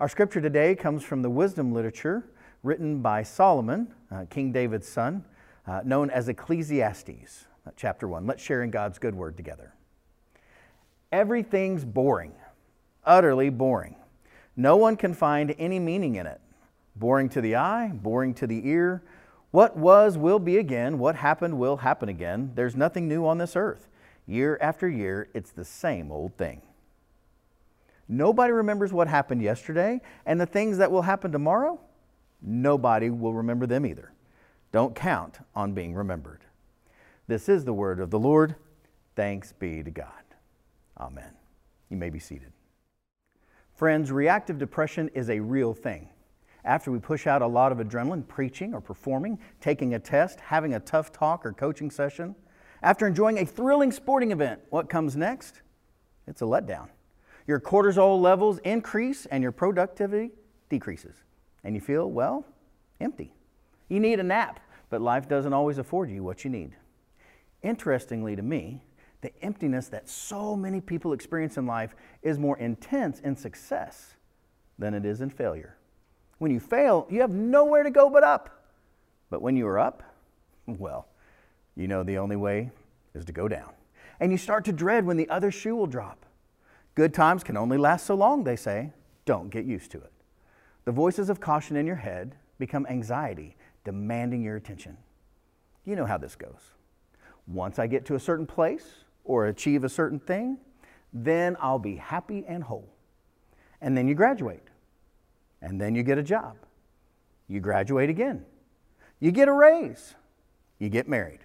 Our scripture today comes from the wisdom literature written by Solomon, uh, King David's son, uh, known as Ecclesiastes, uh, chapter 1. Let's share in God's good word together. Everything's boring, utterly boring. No one can find any meaning in it. Boring to the eye, boring to the ear. What was will be again. What happened will happen again. There's nothing new on this earth. Year after year, it's the same old thing. Nobody remembers what happened yesterday, and the things that will happen tomorrow, nobody will remember them either. Don't count on being remembered. This is the word of the Lord. Thanks be to God. Amen. You may be seated. Friends, reactive depression is a real thing. After we push out a lot of adrenaline preaching or performing, taking a test, having a tough talk or coaching session, after enjoying a thrilling sporting event, what comes next? It's a letdown. Your cortisol levels increase and your productivity decreases. And you feel, well, empty. You need a nap, but life doesn't always afford you what you need. Interestingly to me, the emptiness that so many people experience in life is more intense in success than it is in failure. When you fail, you have nowhere to go but up. But when you are up, well, you know the only way is to go down. And you start to dread when the other shoe will drop. Good times can only last so long, they say. Don't get used to it. The voices of caution in your head become anxiety, demanding your attention. You know how this goes. Once I get to a certain place or achieve a certain thing, then I'll be happy and whole. And then you graduate and then you get a job. You graduate again. You get a raise. You get married.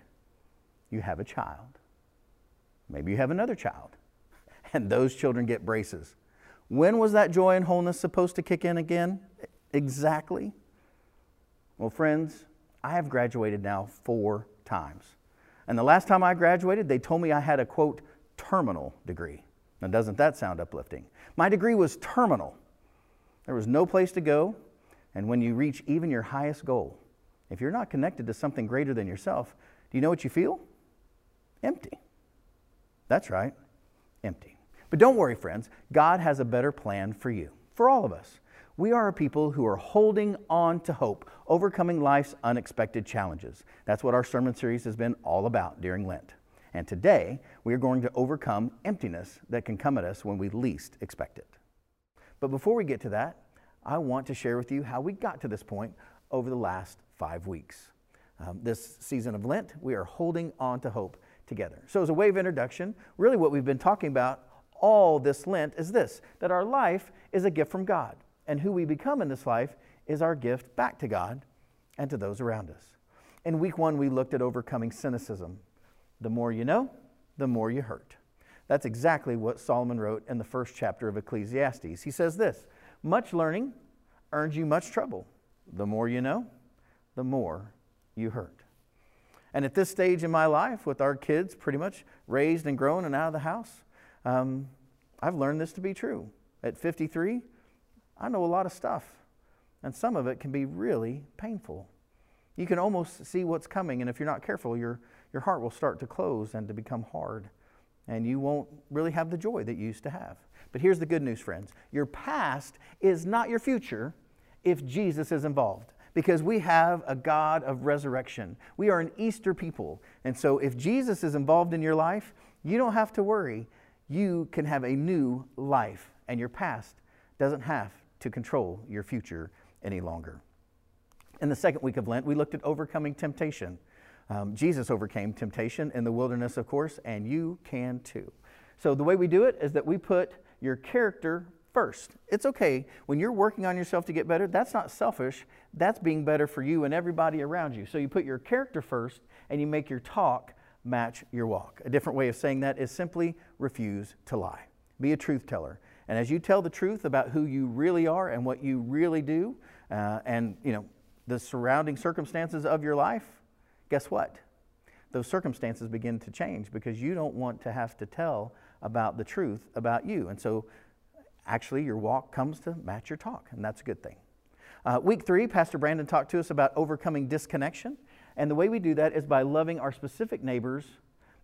You have a child. Maybe you have another child. And those children get braces. When was that joy and wholeness supposed to kick in again? Exactly. Well, friends, I have graduated now four times. And the last time I graduated, they told me I had a quote, terminal degree. Now, doesn't that sound uplifting? My degree was terminal. There was no place to go. And when you reach even your highest goal, if you're not connected to something greater than yourself, do you know what you feel? Empty. That's right, empty. But don't worry, friends. God has a better plan for you, for all of us. We are a people who are holding on to hope, overcoming life's unexpected challenges. That's what our sermon series has been all about during Lent. And today, we are going to overcome emptiness that can come at us when we least expect it. But before we get to that, I want to share with you how we got to this point over the last five weeks. Um, this season of Lent, we are holding on to hope together. So, as a way of introduction, really what we've been talking about all this Lent is this that our life is a gift from God, and who we become in this life is our gift back to God and to those around us. In week one, we looked at overcoming cynicism. The more you know, the more you hurt. That's exactly what Solomon wrote in the first chapter of Ecclesiastes. He says this Much learning earns you much trouble. The more you know, the more you hurt. And at this stage in my life, with our kids pretty much raised and grown and out of the house, um, I've learned this to be true. At 53, I know a lot of stuff, and some of it can be really painful. You can almost see what's coming, and if you're not careful, your, your heart will start to close and to become hard and you won't really have the joy that you used to have. But here's the good news, friends your past is not your future if Jesus is involved. Because we have a God of resurrection. We are an Easter people. And so if Jesus is involved in your life, you don't have to worry. You can have a new life, and your past doesn't have to control your future any longer. In the second week of Lent, we looked at overcoming temptation. Um, Jesus overcame temptation in the wilderness, of course, and you can too. So the way we do it is that we put your character first. It's okay when you're working on yourself to get better, that's not selfish. That's being better for you and everybody around you. So you put your character first and you make your talk match your walk. A different way of saying that is simply refuse to lie. Be a truth teller. And as you tell the truth about who you really are and what you really do, uh, and you know the surrounding circumstances of your life, guess what? Those circumstances begin to change because you don't want to have to tell about the truth about you. And so, actually, your walk comes to match your talk, and that's a good thing. Uh, week three, Pastor Brandon talked to us about overcoming disconnection. And the way we do that is by loving our specific neighbors,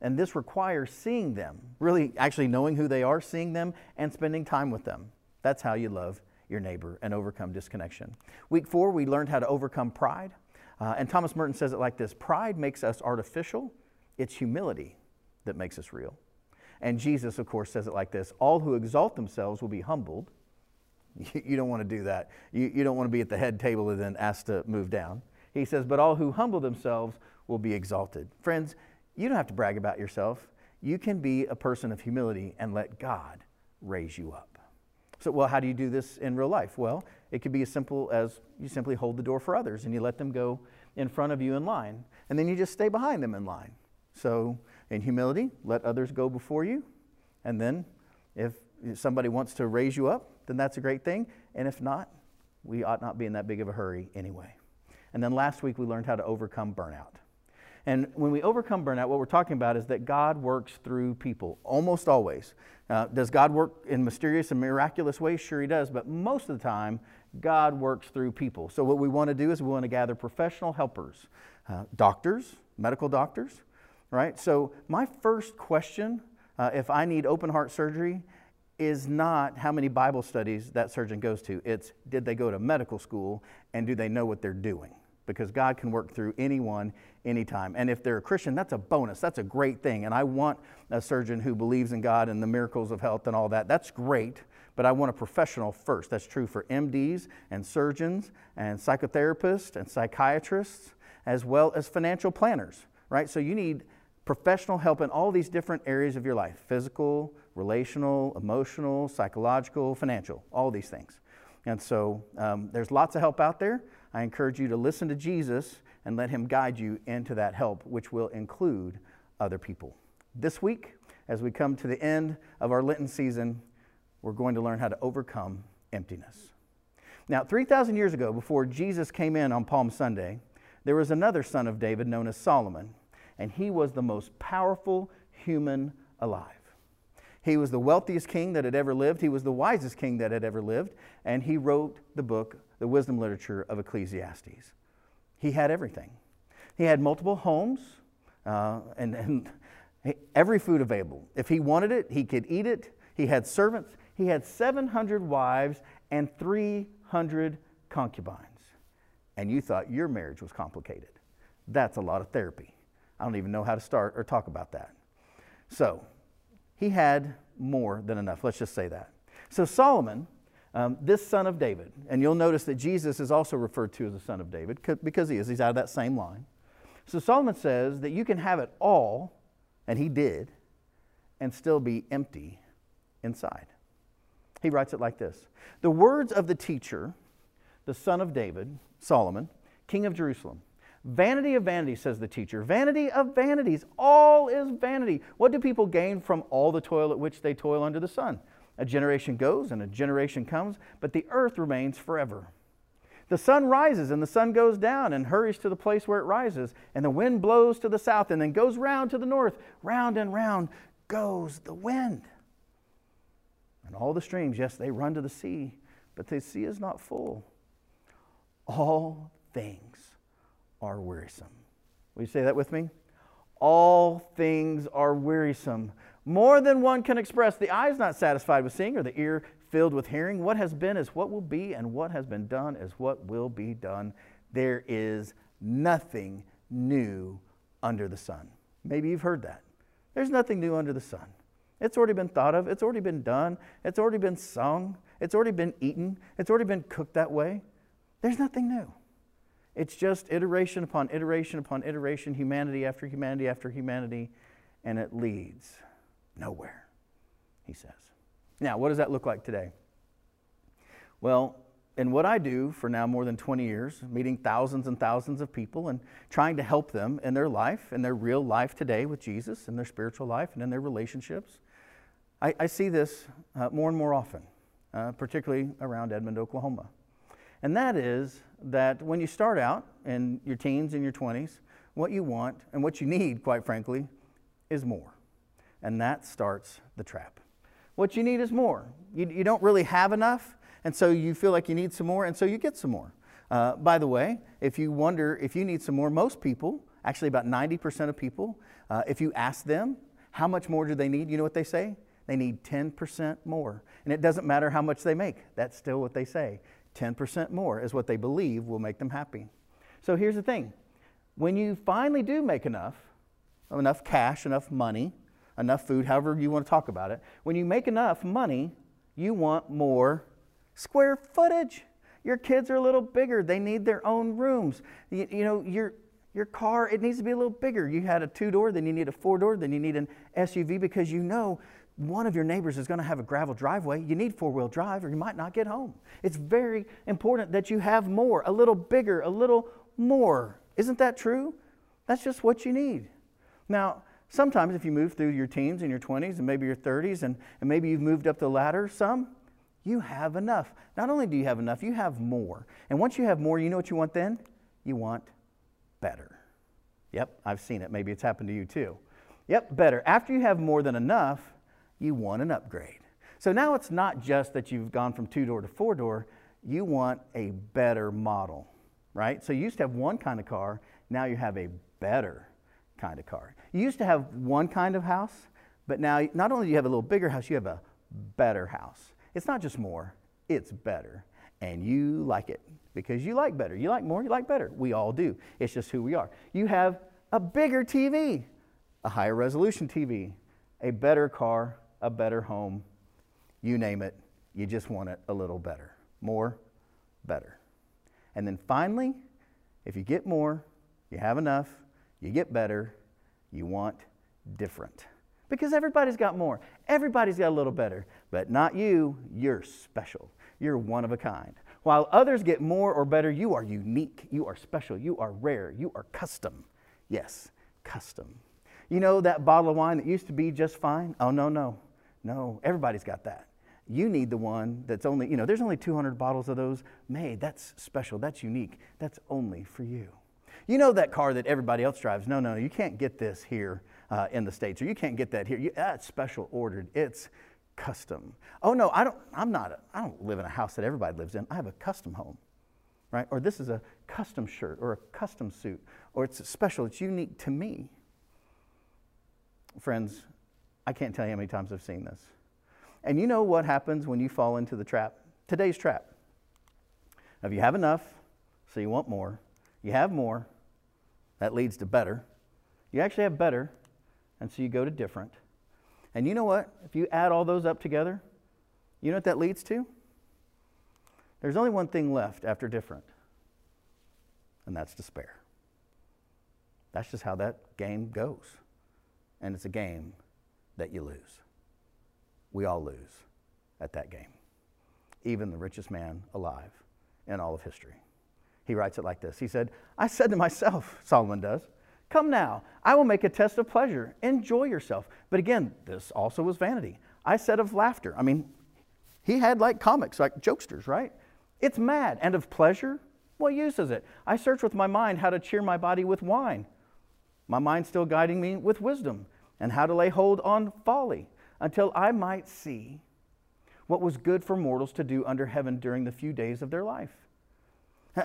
and this requires seeing them, really actually knowing who they are, seeing them, and spending time with them. That's how you love your neighbor and overcome disconnection. Week four, we learned how to overcome pride. Uh, and Thomas Merton says it like this Pride makes us artificial, it's humility that makes us real. And Jesus, of course, says it like this All who exalt themselves will be humbled. You don't want to do that. You, you don't want to be at the head table and then asked to move down. He says, But all who humble themselves will be exalted. Friends, you don't have to brag about yourself. You can be a person of humility and let God raise you up. So, well, how do you do this in real life? Well, it could be as simple as you simply hold the door for others and you let them go in front of you in line, and then you just stay behind them in line. So, in humility, let others go before you, and then if somebody wants to raise you up, then that's a great thing. And if not, we ought not be in that big of a hurry anyway. And then last week we learned how to overcome burnout. And when we overcome burnout, what we're talking about is that God works through people, almost always. Uh, does God work in mysterious and miraculous ways? Sure, He does. But most of the time, God works through people. So, what we want to do is we want to gather professional helpers, uh, doctors, medical doctors, right? So, my first question, uh, if I need open heart surgery, is not how many Bible studies that surgeon goes to. It's did they go to medical school and do they know what they're doing? Because God can work through anyone, anytime. And if they're a Christian, that's a bonus. That's a great thing. And I want a surgeon who believes in God and the miracles of health and all that. That's great. But I want a professional first. That's true for MDs and surgeons and psychotherapists and psychiatrists, as well as financial planners, right? So you need professional help in all these different areas of your life physical, relational, emotional, psychological, financial, all these things. And so um, there's lots of help out there. I encourage you to listen to Jesus and let him guide you into that help, which will include other people. This week, as we come to the end of our Lenten season, we're going to learn how to overcome emptiness. Now, 3,000 years ago, before Jesus came in on Palm Sunday, there was another son of David known as Solomon, and he was the most powerful human alive. He was the wealthiest king that had ever lived. He was the wisest king that had ever lived. And he wrote the book, the wisdom literature of Ecclesiastes. He had everything. He had multiple homes uh, and, and every food available. If he wanted it, he could eat it. He had servants. He had 700 wives and 300 concubines. And you thought your marriage was complicated. That's a lot of therapy. I don't even know how to start or talk about that. So, he had more than enough. Let's just say that. So, Solomon, um, this son of David, and you'll notice that Jesus is also referred to as the son of David because he is. He's out of that same line. So, Solomon says that you can have it all, and he did, and still be empty inside. He writes it like this The words of the teacher, the son of David, Solomon, king of Jerusalem, Vanity of vanities, says the teacher. Vanity of vanities. All is vanity. What do people gain from all the toil at which they toil under the sun? A generation goes and a generation comes, but the earth remains forever. The sun rises and the sun goes down and hurries to the place where it rises, and the wind blows to the south and then goes round to the north. Round and round goes the wind. And all the streams, yes, they run to the sea, but the sea is not full. All things are wearisome. Will you say that with me? All things are wearisome. More than one can express. The eye is not satisfied with seeing, or the ear filled with hearing. What has been is what will be, and what has been done is what will be done. There is nothing new under the sun. Maybe you've heard that. There's nothing new under the sun. It's already been thought of, it's already been done, it's already been sung, it's already been eaten, it's already been cooked that way. There's nothing new. It's just iteration upon iteration upon iteration, humanity after humanity after humanity, and it leads nowhere, he says. Now, what does that look like today? Well, in what I do for now more than 20 years, meeting thousands and thousands of people and trying to help them in their life, in their real life today with Jesus, in their spiritual life, and in their relationships, I, I see this uh, more and more often, uh, particularly around Edmond, Oklahoma. And that is that when you start out in your teens and your 20s, what you want and what you need, quite frankly, is more. And that starts the trap. What you need is more. You, you don't really have enough, and so you feel like you need some more, and so you get some more. Uh, by the way, if you wonder if you need some more, most people, actually about 90% of people, uh, if you ask them how much more do they need, you know what they say? They need 10% more. And it doesn't matter how much they make, that's still what they say. 10% more is what they believe will make them happy. So here's the thing when you finally do make enough, enough cash, enough money, enough food, however you want to talk about it, when you make enough money, you want more square footage. Your kids are a little bigger. They need their own rooms. You, you know, your, your car, it needs to be a little bigger. You had a two door, then you need a four door, then you need an SUV because you know one of your neighbors is going to have a gravel driveway. You need four wheel drive or you might not get home. It's very important that you have more, a little bigger, a little more. Isn't that true? That's just what you need. Now, sometimes if you move through your teens and your 20s and maybe your 30s and, and maybe you've moved up the ladder some, you have enough. Not only do you have enough, you have more. And once you have more, you know what you want then? You want better. Yep, I've seen it. Maybe it's happened to you too. Yep, better. After you have more than enough, you want an upgrade. So now it's not just that you've gone from two door to four door, you want a better model, right? So you used to have one kind of car, now you have a better kind of car. You used to have one kind of house, but now not only do you have a little bigger house, you have a better house. It's not just more, it's better. And you like it because you like better. You like more, you like better. We all do. It's just who we are. You have a bigger TV, a higher resolution TV, a better car, a better home. You name it, you just want it a little better. More, better. And then finally, if you get more, you have enough, you get better, you want different. Because everybody's got more. Everybody's got a little better. But not you. You're special. You're one of a kind. While others get more or better, you are unique. You are special. You are rare. You are custom. Yes, custom. You know that bottle of wine that used to be just fine? Oh, no, no. No, everybody's got that. You need the one that's only, you know, there's only 200 bottles of those made. That's special. That's unique. That's only for you. You know that car that everybody else drives? No, no, you can't get this here uh, in the States, or you can't get that here. You, that's special ordered. It's custom. Oh no, I don't, I'm not, a, I don't live in a house that everybody lives in. I have a custom home, right? Or this is a custom shirt or a custom suit, or it's special, it's unique to me. Friends, I can't tell you how many times I've seen this. And you know what happens when you fall into the trap? Today's trap. If you have enough, so you want more, you have more, that leads to better. You actually have better, and so you go to different. And you know what? If you add all those up together, you know what that leads to? There's only one thing left after different, and that's despair. That's just how that game goes. And it's a game that you lose. We all lose at that game, even the richest man alive in all of history. He writes it like this He said, I said to myself, Solomon does, Come now, I will make a test of pleasure. Enjoy yourself. But again, this also was vanity. I said of laughter. I mean, he had like comics, like jokesters, right? It's mad. And of pleasure? What use is it? I search with my mind how to cheer my body with wine. My mind still guiding me with wisdom and how to lay hold on folly until I might see what was good for mortals to do under heaven during the few days of their life.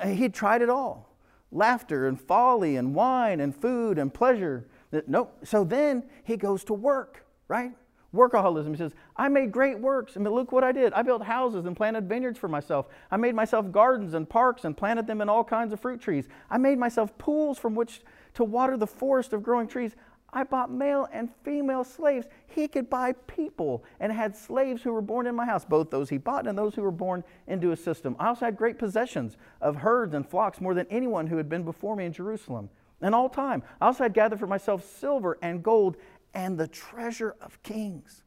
He tried it all laughter and folly and wine and food and pleasure. Nope. So then he goes to work, right? Workaholism. He says, I made great works. Mean, look what I did. I built houses and planted vineyards for myself. I made myself gardens and parks and planted them in all kinds of fruit trees. I made myself pools from which to water the forest of growing trees. I bought male and female slaves. He could buy people and had slaves who were born in my house, both those he bought and those who were born into his system. I also had great possessions of herds and flocks, more than anyone who had been before me in Jerusalem. And all time, I also had gathered for myself silver and gold and the treasure of kings.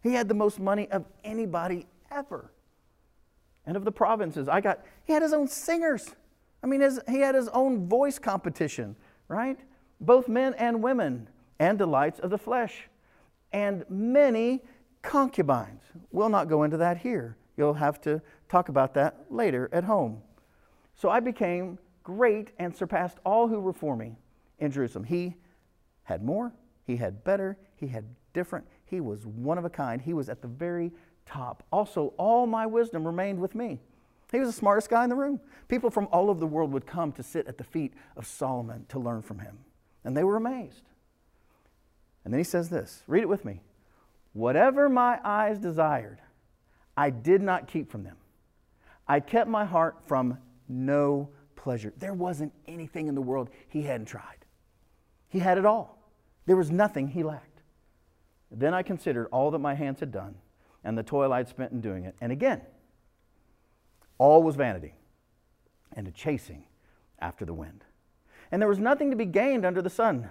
He had the most money of anybody ever. And of the provinces, I got, he had his own singers. I mean, his, he had his own voice competition, right? Both men and women and delights of the flesh, and many concubines. We'll not go into that here. You'll have to talk about that later at home. So I became great and surpassed all who were for me in Jerusalem. He had more, he had better, he had different, he was one of a kind, he was at the very top. Also, all my wisdom remained with me. He was the smartest guy in the room. People from all over the world would come to sit at the feet of Solomon to learn from him. And they were amazed. And then he says this read it with me. Whatever my eyes desired, I did not keep from them. I kept my heart from no pleasure. There wasn't anything in the world he hadn't tried. He had it all. There was nothing he lacked. Then I considered all that my hands had done and the toil I'd spent in doing it. And again, all was vanity and a chasing after the wind. And there was nothing to be gained under the sun.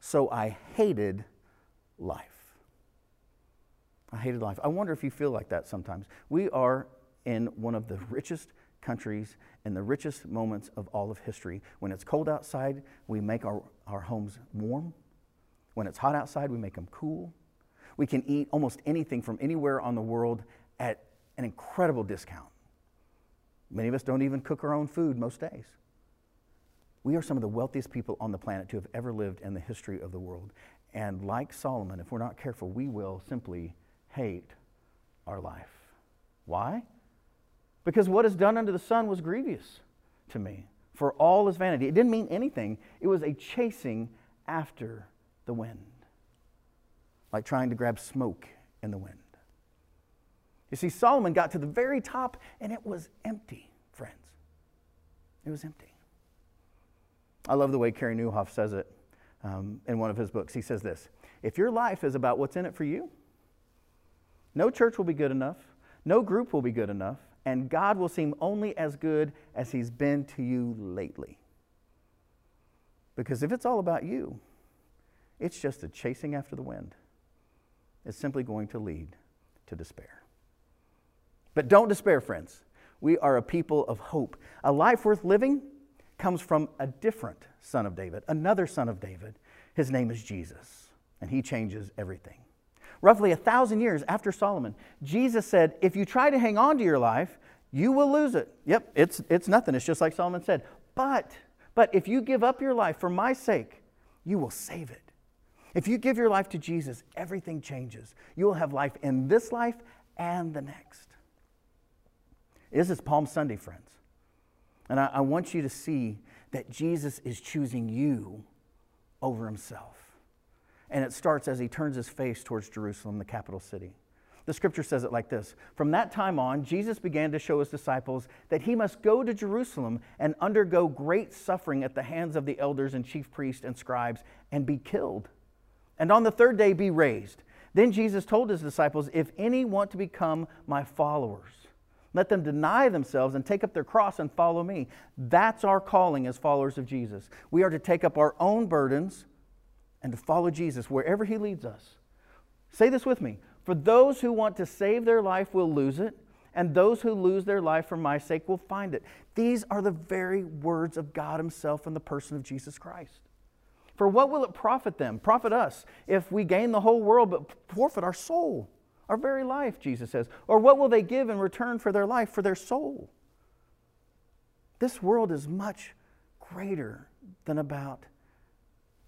So I hated life. I hated life. I wonder if you feel like that sometimes. We are in one of the richest countries in the richest moments of all of history. When it's cold outside, we make our, our homes warm. When it's hot outside, we make them cool. We can eat almost anything from anywhere on the world at an incredible discount. Many of us don't even cook our own food most days. We are some of the wealthiest people on the planet to have ever lived in the history of the world. And like Solomon, if we're not careful, we will simply hate our life. Why? Because what is done under the sun was grievous to me, for all is vanity. It didn't mean anything, it was a chasing after the wind, like trying to grab smoke in the wind. You see, Solomon got to the very top and it was empty, friends. It was empty. I love the way Carey Nieuwhof says it um, in one of his books. He says this If your life is about what's in it for you, no church will be good enough, no group will be good enough, and God will seem only as good as He's been to you lately. Because if it's all about you, it's just a chasing after the wind. It's simply going to lead to despair. But don't despair, friends. We are a people of hope. A life worth living comes from a different son of David, another son of David. His name is Jesus, and he changes everything roughly a thousand years after Solomon, Jesus said, If you try to hang on to your life, you will lose it. Yep, it's, it's nothing. It's just like Solomon said. But, but if you give up your life for my sake, you will save it. If you give your life to Jesus, everything changes. You will have life in this life and the next. This is Palm Sunday, friends. And I, I want you to see that Jesus is choosing you over himself. And it starts as he turns his face towards Jerusalem, the capital city. The scripture says it like this From that time on, Jesus began to show his disciples that he must go to Jerusalem and undergo great suffering at the hands of the elders and chief priests and scribes and be killed, and on the third day be raised. Then Jesus told his disciples, If any want to become my followers, let them deny themselves and take up their cross and follow me. That's our calling as followers of Jesus. We are to take up our own burdens and to follow Jesus wherever He leads us. Say this with me For those who want to save their life will lose it, and those who lose their life for my sake will find it. These are the very words of God Himself in the person of Jesus Christ. For what will it profit them, profit us, if we gain the whole world but forfeit our soul, our very life, Jesus says? Or what will they give in return for their life, for their soul? This world is much greater than about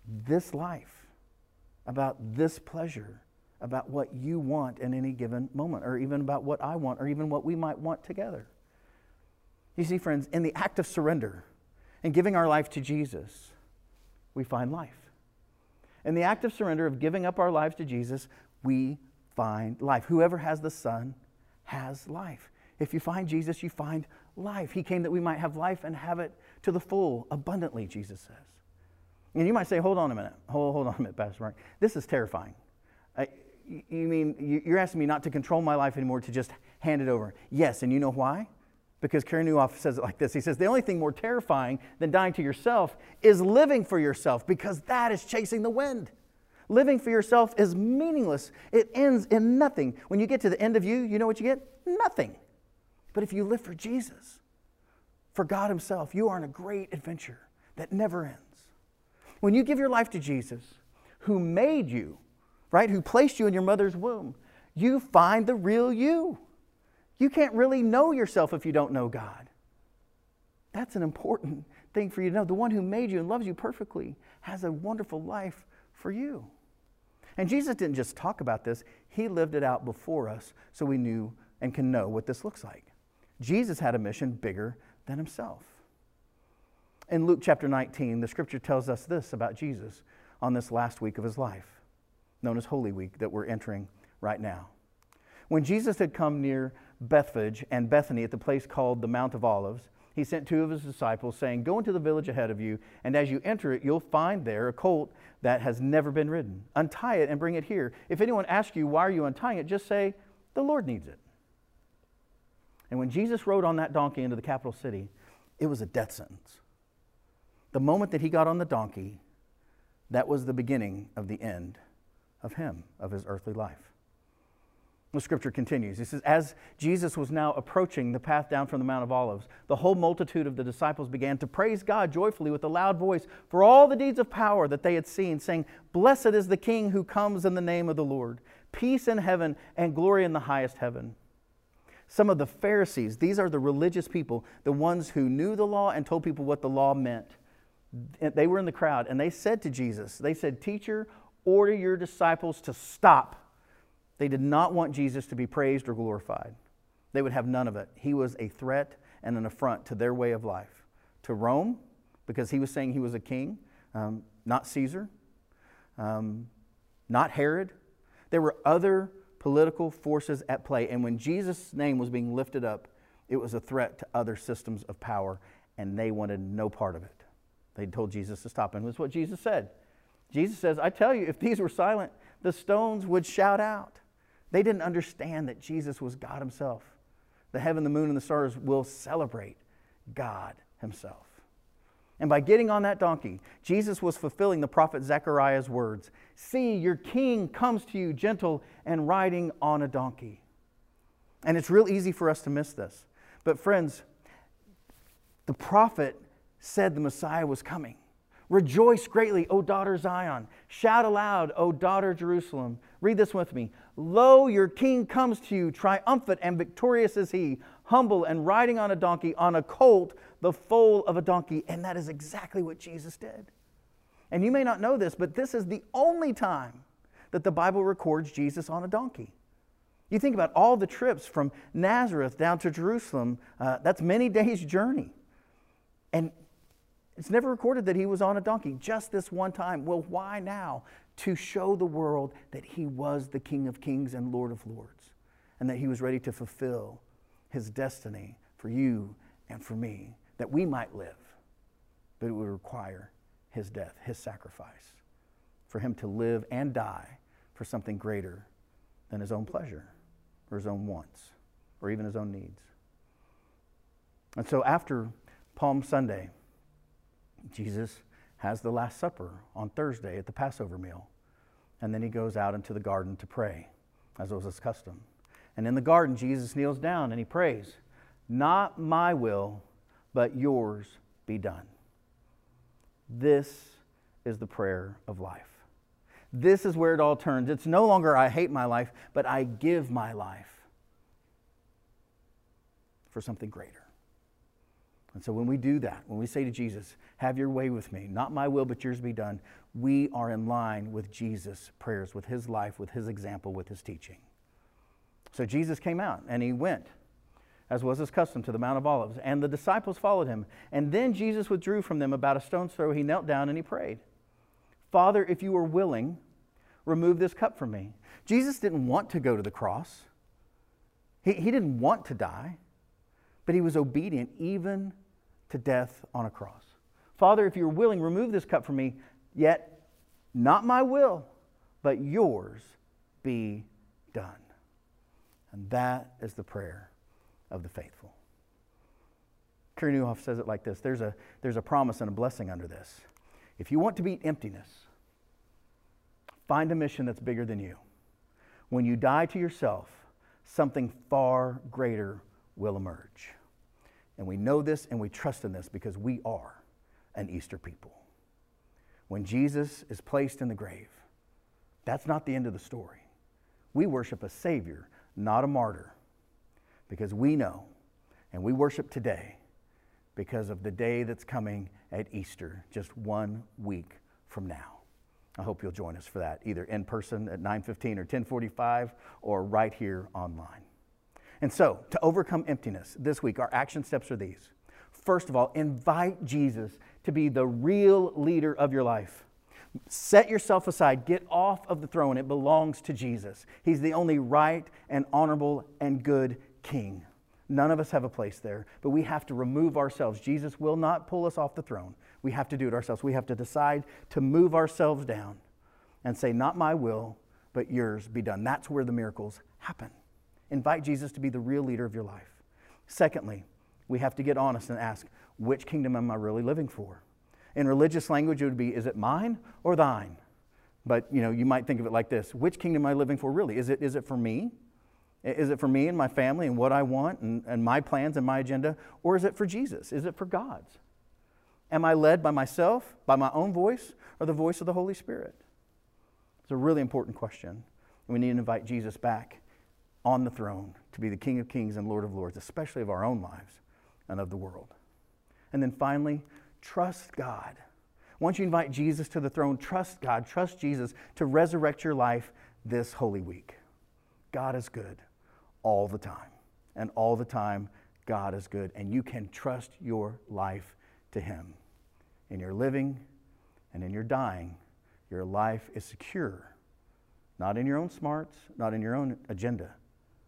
this life, about this pleasure, about what you want in any given moment, or even about what I want, or even what we might want together. You see, friends, in the act of surrender and giving our life to Jesus, we find life. In the act of surrender of giving up our lives to Jesus, we find life. Whoever has the Son has life. If you find Jesus, you find life. He came that we might have life and have it to the full, abundantly, Jesus says. And you might say, hold on a minute. Hold, hold on a minute, Pastor Mark. This is terrifying. I, you mean you're asking me not to control my life anymore, to just hand it over? Yes, and you know why? Because Carey Nieuwhof says it like this. He says, The only thing more terrifying than dying to yourself is living for yourself, because that is chasing the wind. Living for yourself is meaningless, it ends in nothing. When you get to the end of you, you know what you get? Nothing. But if you live for Jesus, for God Himself, you are in a great adventure that never ends. When you give your life to Jesus, who made you, right, who placed you in your mother's womb, you find the real you. You can't really know yourself if you don't know God. That's an important thing for you to know. The one who made you and loves you perfectly has a wonderful life for you. And Jesus didn't just talk about this, he lived it out before us so we knew and can know what this looks like. Jesus had a mission bigger than himself. In Luke chapter 19, the scripture tells us this about Jesus on this last week of his life, known as Holy Week, that we're entering right now. When Jesus had come near Bethphage and Bethany at the place called the Mount of Olives, he sent two of his disciples, saying, Go into the village ahead of you, and as you enter it, you'll find there a colt that has never been ridden. Untie it and bring it here. If anyone asks you, Why are you untying it? just say, The Lord needs it. And when Jesus rode on that donkey into the capital city, it was a death sentence. The moment that he got on the donkey, that was the beginning of the end of him, of his earthly life. The scripture continues. He says, As Jesus was now approaching the path down from the Mount of Olives, the whole multitude of the disciples began to praise God joyfully with a loud voice for all the deeds of power that they had seen, saying, Blessed is the King who comes in the name of the Lord. Peace in heaven and glory in the highest heaven. Some of the Pharisees, these are the religious people, the ones who knew the law and told people what the law meant. They were in the crowd and they said to Jesus, They said, Teacher, order your disciples to stop they did not want Jesus to be praised or glorified. They would have none of it. He was a threat and an affront to their way of life. To Rome, because he was saying he was a king, um, not Caesar, um, not Herod. There were other political forces at play. And when Jesus' name was being lifted up, it was a threat to other systems of power, and they wanted no part of it. They told Jesus to stop. And it was what Jesus said. Jesus says, I tell you, if these were silent, the stones would shout out. They didn't understand that Jesus was God Himself. The heaven, the moon, and the stars will celebrate God Himself. And by getting on that donkey, Jesus was fulfilling the prophet Zechariah's words See, your king comes to you gentle and riding on a donkey. And it's real easy for us to miss this. But, friends, the prophet said the Messiah was coming. Rejoice greatly, O daughter Zion. Shout aloud, O daughter Jerusalem. Read this with me. Lo, your king comes to you, triumphant and victorious is he, humble and riding on a donkey, on a colt, the foal of a donkey. And that is exactly what Jesus did. And you may not know this, but this is the only time that the Bible records Jesus on a donkey. You think about all the trips from Nazareth down to Jerusalem, uh, that's many days' journey. And it's never recorded that he was on a donkey, just this one time. Well, why now? To show the world that he was the King of Kings and Lord of Lords, and that he was ready to fulfill his destiny for you and for me, that we might live. But it would require his death, his sacrifice, for him to live and die for something greater than his own pleasure or his own wants or even his own needs. And so after Palm Sunday, Jesus has the Last Supper on Thursday at the Passover meal. And then he goes out into the garden to pray, as was his custom. And in the garden, Jesus kneels down and he prays, Not my will, but yours be done. This is the prayer of life. This is where it all turns. It's no longer I hate my life, but I give my life for something greater. And so when we do that, when we say to Jesus, Have your way with me, not my will, but yours be done, we are in line with Jesus' prayers, with his life, with his example, with his teaching. So Jesus came out and he went, as was his custom, to the Mount of Olives, and the disciples followed him. And then Jesus withdrew from them about a stone's throw. He knelt down and he prayed, Father, if you are willing, remove this cup from me. Jesus didn't want to go to the cross, he, he didn't want to die, but he was obedient even to death on a cross. Father, if you're willing, remove this cup from me, yet not my will, but yours be done. And that is the prayer of the faithful. Carey Nieuwhof says it like this there's a, there's a promise and a blessing under this. If you want to beat emptiness, find a mission that's bigger than you. When you die to yourself, something far greater will emerge. And we know this and we trust in this because we are an Easter people. When Jesus is placed in the grave, that's not the end of the story. We worship a Savior, not a martyr, because we know and we worship today because of the day that's coming at Easter, just one week from now. I hope you'll join us for that, either in person at 9:15 or 10:45 or right here online. And so, to overcome emptiness this week, our action steps are these. First of all, invite Jesus to be the real leader of your life. Set yourself aside. Get off of the throne. It belongs to Jesus. He's the only right and honorable and good king. None of us have a place there, but we have to remove ourselves. Jesus will not pull us off the throne. We have to do it ourselves. We have to decide to move ourselves down and say, Not my will, but yours be done. That's where the miracles happen. Invite Jesus to be the real leader of your life. Secondly, we have to get honest and ask, Which kingdom am I really living for? In religious language, it would be, Is it mine or thine? But you know, you might think of it like this Which kingdom am I living for really? Is it, is it for me? Is it for me and my family and what I want and, and my plans and my agenda? Or is it for Jesus? Is it for God's? Am I led by myself, by my own voice, or the voice of the Holy Spirit? It's a really important question. We need to invite Jesus back on the throne to be the King of Kings and Lord of Lords, especially of our own lives and of the world. And then finally, trust God. Once you invite Jesus to the throne, trust God, trust Jesus to resurrect your life this Holy Week. God is good all the time. And all the time, God is good. And you can trust your life to Him. In your living and in your dying, your life is secure. Not in your own smarts, not in your own agenda,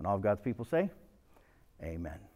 And all of God's people say, Amen.